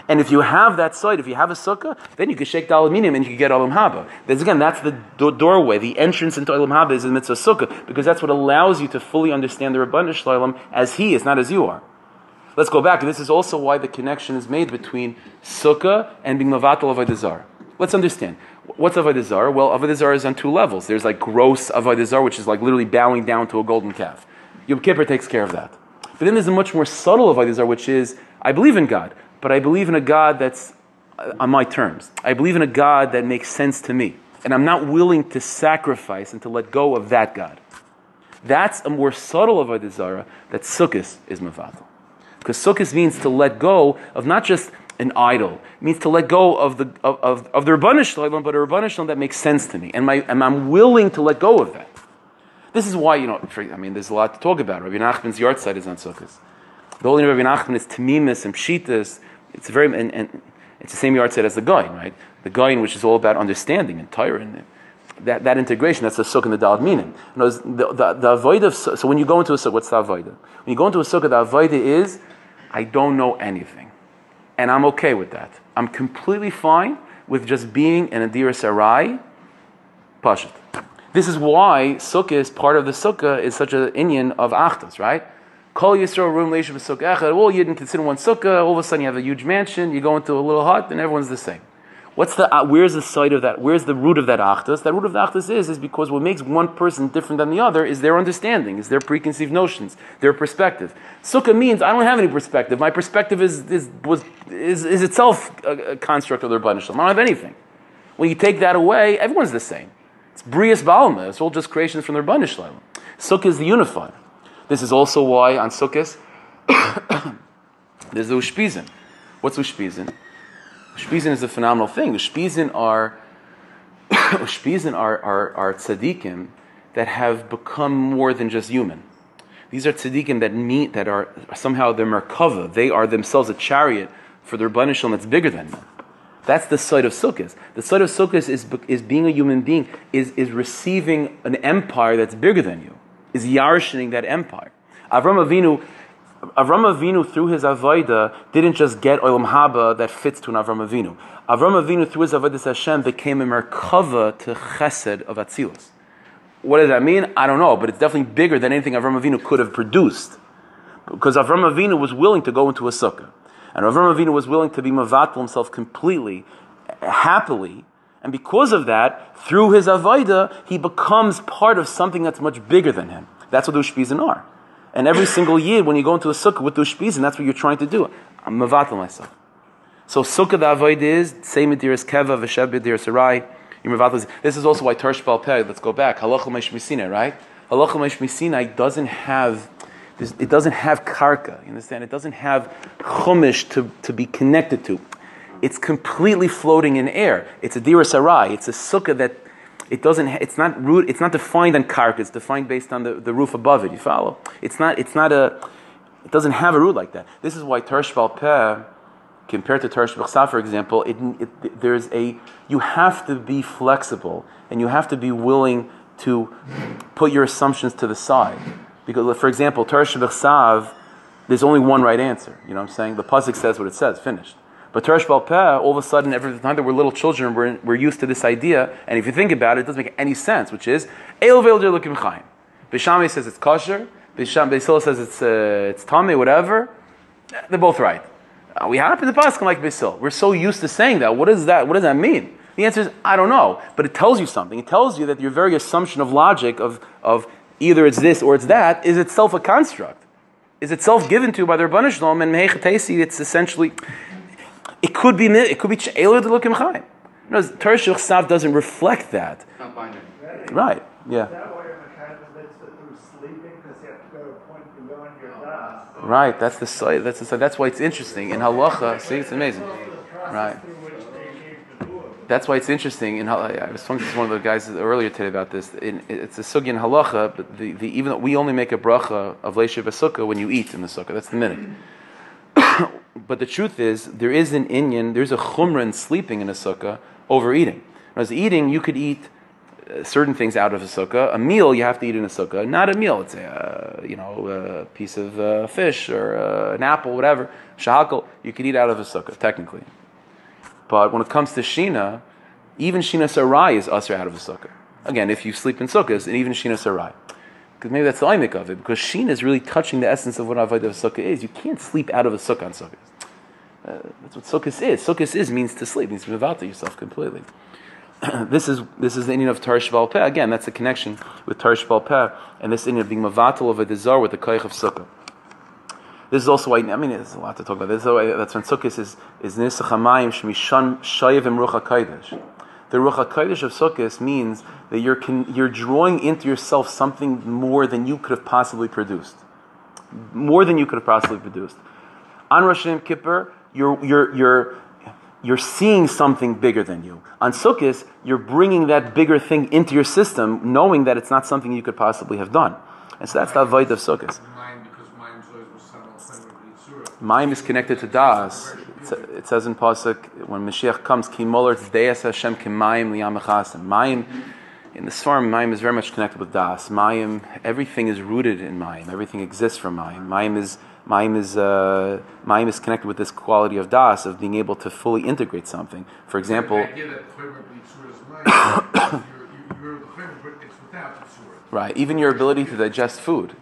And if you have that side, if you have a sukkah, then you can shake the aluminium and you can get olam haba. There's, again, that's the do- doorway, the entrance into olam haba is the mitzvah sukkah, because that's what allows you to fully understand the Rabban Shalom as he is, not as you are. Let's go back. This is also why the connection is made between sukkah and being mavatal avodah zarah. Let's understand. What's avodah zarah? Well, avodah zarah is on two levels. There's like gross avodah zarah, which is like literally bowing down to a golden calf. Yom Kippur takes care of that. But then there's a much more subtle avodah zarah, which is I believe in God, but I believe in a God that's uh, on my terms. I believe in a God that makes sense to me, and I'm not willing to sacrifice and to let go of that God. That's a more subtle avodah zarah that sukkah is mavatal. Because sukkah means to let go of not just an idol. It means to let go of the of, of, of the Rabbanish but a Rabbanish that makes sense to me. And, my, and I'm willing to let go of that. This is why, you know, for, I mean, there's a lot to talk about. Rabbi Nachman's yahrzeit is on Sukkot. The only Rabbi Nachman is Tamimis and Pshitas. It's very, and, and it's the same yahrzeit as the Gaon, right? The Gaon, which is all about understanding and Torah that, that integration, that's the sukkah and the dalad minim. The, the, the avoid of, so when you go into a sukkah, what's the avoid? When you go into a sukkah, the avoid is, I don't know anything. And I'm okay with that. I'm completely fine with just being an Adira Sarai, Pashat. This is why sukkah is part of the sukkah is such an inyan of achtas, right? Call Yisrael room leisha sukkah echad. Well, you didn't consider one sukkah. All of a sudden, you have a huge mansion. You go into a little hut, and everyone's the same. What's the uh, where's the site of that? Where's the root of that achtas? That root of the achtas is is because what makes one person different than the other is their understanding, is their preconceived notions, their perspective. Sukkah means I don't have any perspective. My perspective is is was is, is itself a, a construct of the Rebbeinu Shalom. I don't have anything. When you take that away, everyone's the same. It's Brias Balma. It's all just creations from the Rebbeinu Shalom. Sukkah is the unified. This is also why on Sukkot there's the Ushpizin. What's Ushpizin? Ushpizin is a phenomenal thing. Ushpizin are Ushpizin are, are, are tzaddikim that have become more than just human. These are tzaddikim that meet that are somehow they're merkava. They are themselves a chariot for their banishal that's bigger than them. That's the side of Sukkot. The side of Sukkot is, is being a human being, is, is receiving an empire that's bigger than you, is yarshining that empire. Avram Avinu Avram Avinu, through his Avodah, didn't just get Olam Haba that fits to an Avram Avinu. Avram Avinu, through his Avodah Hashem, became a Merkava to Chesed of Atzilus. What does that mean? I don't know, but it's definitely bigger than anything Avram Avinu could have produced. Because Avram Avinu was willing to go into a sukkah. And Avram Avinu was willing to be mavatal himself completely, happily, and because of that, through his avoida, he becomes part of something that's much bigger than him. That's what the Ushpizin are. And every single year, when you go into a sukkah with the Ushpizin, that's what you're trying to do. I'm mavatal myself. So sukkah the avoid is same mediras keva v'sheb mediras sarai. This is also why Tarsh Peh. Let's go back. Halachal Meish right? Halachal Meish doesn't have. It doesn't have karka. You understand? It doesn't have chumash to, to be connected to. It's completely floating in air. It's a dira sarai. It's a sukkah that it doesn't. It's not root. It's not defined on karka. It's defined based on the, the roof above it. You follow? It's not. It's not a. It doesn't have a root like that. This is why Tarsh Peh compared to Tarsh B'chsa, for example, it, it, there's a, you have to be flexible and you have to be willing to put your assumptions to the side. Because, for example, Tarsh B'chsav, there's only one right answer. You know what I'm saying? The Pasuk says what it says, finished. But Tarsh Balpeh, all of a sudden, every time that we're little children, we're, we're used to this idea, and if you think about it, it doesn't make any sense, which is, Eil Veil Lukim Chaim. Beis Shammai says it's kosher, Bisham Beisil says it's, uh, it's tummy, whatever. They're both right. Uh, we happen to pass like Bisil. We're so used to saying that. What is that? What does that mean? The answer is, I don't know. But it tells you something. It tells you that your very assumption of logic of, of either it's this or it's that is itself a construct. Is itself given to by the Rabbanu Shalom and Mehechatesi, it's essentially, it could be, it could be Eiler de Lukim Chaim. No, Tersh Sav doesn't reflect that. Right, yeah. Right, that's the side. That's the. That's why it's interesting in halacha. See, it's amazing. Right. That's why it's interesting. In I was talking to one of the guys earlier today about this. In, it's a sugi in halacha, but the, the, even though we only make a bracha of leishav sukkah when you eat in the sukkah. That's the minute. But the truth is, there is an inyan. There's a chumrah in sleeping in a sukkah over eating. As eating, you could eat certain things out of a sukkah. A meal you have to eat in a sukkah. Not a meal. It's a you know a piece of uh, fish or uh, an apple, whatever. Shahakal you could eat out of a sukkah technically. But when it comes to shina, even shina sarai is usher out of a sukkah. Again, if you sleep in sukkahs, and even shina sarai. Because maybe that's the imik of it. Because shina is really touching the essence of what avodah of sukkah is. You can't sleep out of a sukkah on sukkahs. Uh, that's what sukkahs is. Sukkahs is means to sleep. Means to to yourself completely. this is this is the inyan of Tarsh Peh. Again, that's the connection with Tarsh Peh and this inyan of being Mavatal of a desire with the Kaich of Sukkah. This is also why I mean there's a lot to talk about. This is why, that's when Sukkah is is Nisach Hamayim Shmishan Shayavim Ruach Hakodesh. The Ruach Hakodesh of Sukkah means that you're you're drawing into yourself something more than you could have possibly produced, more than you could have possibly produced. On Rosh Hashanah Kippur, you're you're you're you're seeing something bigger than you. On Sukkot, you're bringing that bigger thing into your system, knowing that it's not something you could possibly have done. And so that's the avoid of Sukkot. Mind is connected to Das. It says in Pasuk, when Mashiach comes, Ki moler deis Hashem ki mayim liyamechasim. Mayim, in the Svarm, Mayim is very much connected with Das. Mayim, everything is rooted in Mayim. Everything exists from Mayim. Mayim is Mayim is, uh, Mayim is connected with this quality of das, of being able to fully integrate something. For example, right, even your ability to digest food.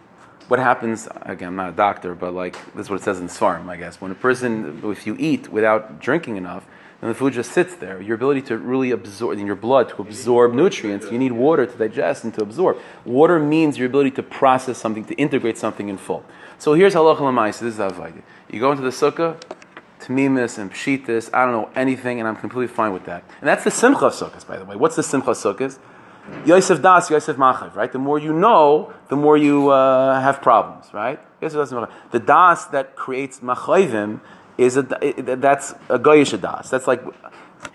What happens, again, I'm not a doctor, but like, this is what it says in Svarm, I guess. When a person, if you eat without drinking enough, then the food just sits there. Your ability to really absorb, in your blood, to absorb nutrients, you need water to digest and to absorb. Water means your ability to process something, to integrate something in full. So here's halacha l'mais. This is Avaida. You go into the sukkah, tamimis and pshitis. I don't know anything, and I'm completely fine with that. And that's the simcha sukkahs, by the way. What's the simcha sukkahs? Yosef das, Yosef machav, right? The more you know, the more you uh, have problems, right? The das that creates machavim is a, that's a goyish das. That's like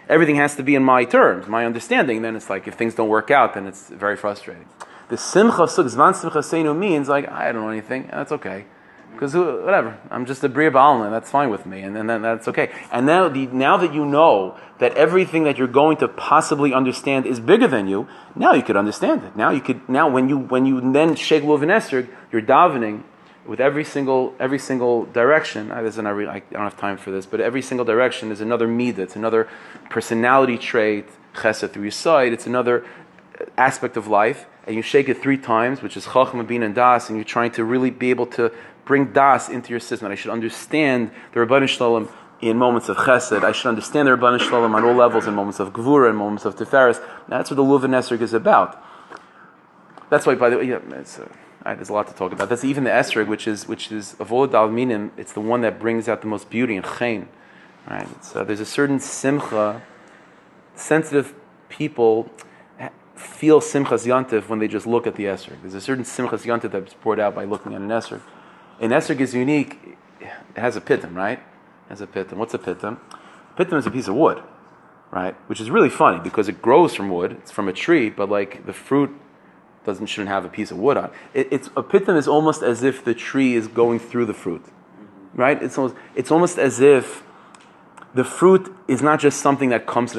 everything has to be in my terms, my understanding. Then it's like if things don't work out, then it's very frustrating. The simcha suk zvan simcha seinu means like I don't know anything, that's okay. Because whatever, I'm just a bria ba'alma, that's fine with me, and, and then that's okay. And now, the, now that you know that everything that you're going to possibly understand is bigger than you, now you could understand it. Now you could. Now when you when you then shake lulav and you're davening with every single every single direction. I, I, re, I don't have time for this, but every single direction is another midah. It's another personality trait. Chesed through your side. It's another uh, aspect of life and you shake it three times, which is Chacham, Bin, and Das, and you're trying to really be able to bring das into your system. I should understand the Rabban Shalom in moments of chesed. I should understand the Rabban Shalom on all levels in moments of gevura and moments of tiferes. That's what the Luv and Esrog is about. That's why, by the way, yeah, uh, right, there's a lot to talk about. That's even the Esrog, which is which is of all Dalminim, it's the one that brings out the most beauty and chen. Right? So there's a certain simcha. Sensitive people feel simchas yantiv when they just look at the esrog. There's a certain simchas yantiv that's poured out by looking at an esrog. An esrog is unique. It has a pitum, right? It has a pitum. What's a pitum? Pitum is a piece of wood, right? Which is really funny because it grows from wood. It's from a tree, but like the fruit doesn't shouldn't have a piece of wood on. It, it's a pitum is almost as if the tree is going through the fruit, right? It's almost it's almost as if the fruit is not just something that comes.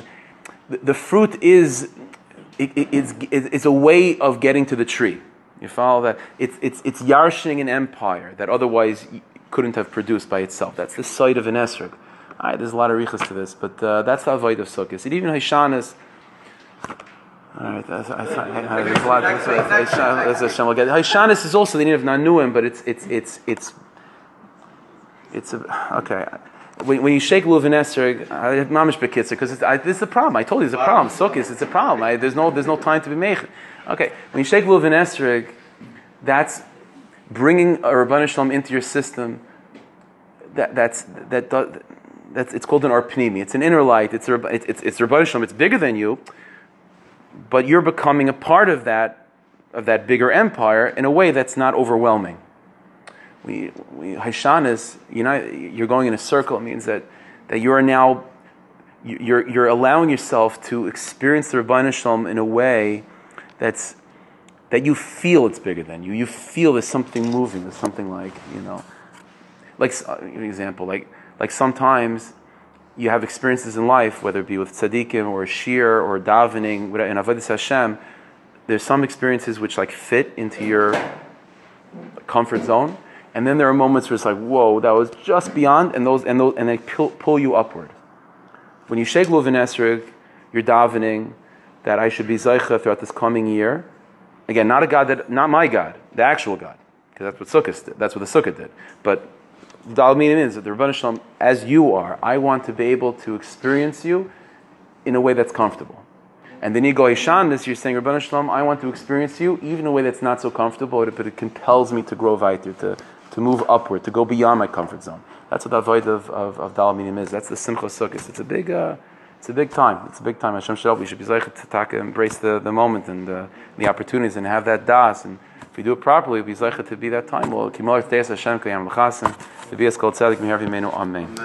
The, the fruit is it, it, it's, it's a way of getting to the tree. You follow that? It's it's it's yarshing an empire that otherwise couldn't have produced by itself. That's the site of an esrog. All right, there's a lot of riches to this, but uh, that's the avoid of sukkahs. And even Hashanahs. All right, that's, I, I, I, there's a lot. We'll get- Hashanahs is also the name of Nanuim, but it's it's it's it's it's a, okay. When, when you shake luv and esrog, I have mamish bekitzer because this is a problem. I told you it's a problem. Sukkot, it's a problem. I, there's no there's no time to be made. Okay, when you shake luv and esrog, that's bringing a Rabban Shalom into your system. That that's that does. That's, it's called an arpnimi. It's an inner light. It's it's it's, it's Rabban Shalom. It's bigger than you, but you're becoming a part of that of that bigger empire in a way that's not overwhelming we, we Hashanas, you know, you're going in a circle. It means that, that you are now, you- you're, you're allowing yourself to experience the Rabban Shalom in a way that's, that you feel it's bigger than you. You feel there's something moving. There's something like, you know, like, uh, an example, like, like sometimes you have experiences in life, whether it be with tzaddikim or shir or davening, in Avodah Hashem, there's some experiences which like fit into your comfort zone, and then there are moments where it's like, whoa, that was just beyond, and those and those and they pull, pull you upward. When you shake luv and esrog, you're davening that I should be zeicha throughout this coming year. Again, not a God that, not my God, the actual God, because that's what Sukkot did. That's what the Sukkah did. But Dal minim is that the Rebbeinu Shalom, as you are, I want to be able to experience you in a way that's comfortable. And then you go Ishan, this you're saying, Rebbeinu Shalom, I want to experience you even in a way that's not so comfortable, but it compels me to grow weiter, to, to move upward, to go beyond my comfort zone. That's what the void of, of, of Dal Minim is. That's the Simcha Sukkot. It's a big, uh, it's a big time. It's a big time. Hashem Shalom, we should be zeichet to embrace the, the moment and uh, the opportunities and have that das. And if we do it properly, we'll be zeichet to be that time. Well, Teis Hashem Kayam L'chasim, to be as called Tzadik Meher Vimenu. Amen.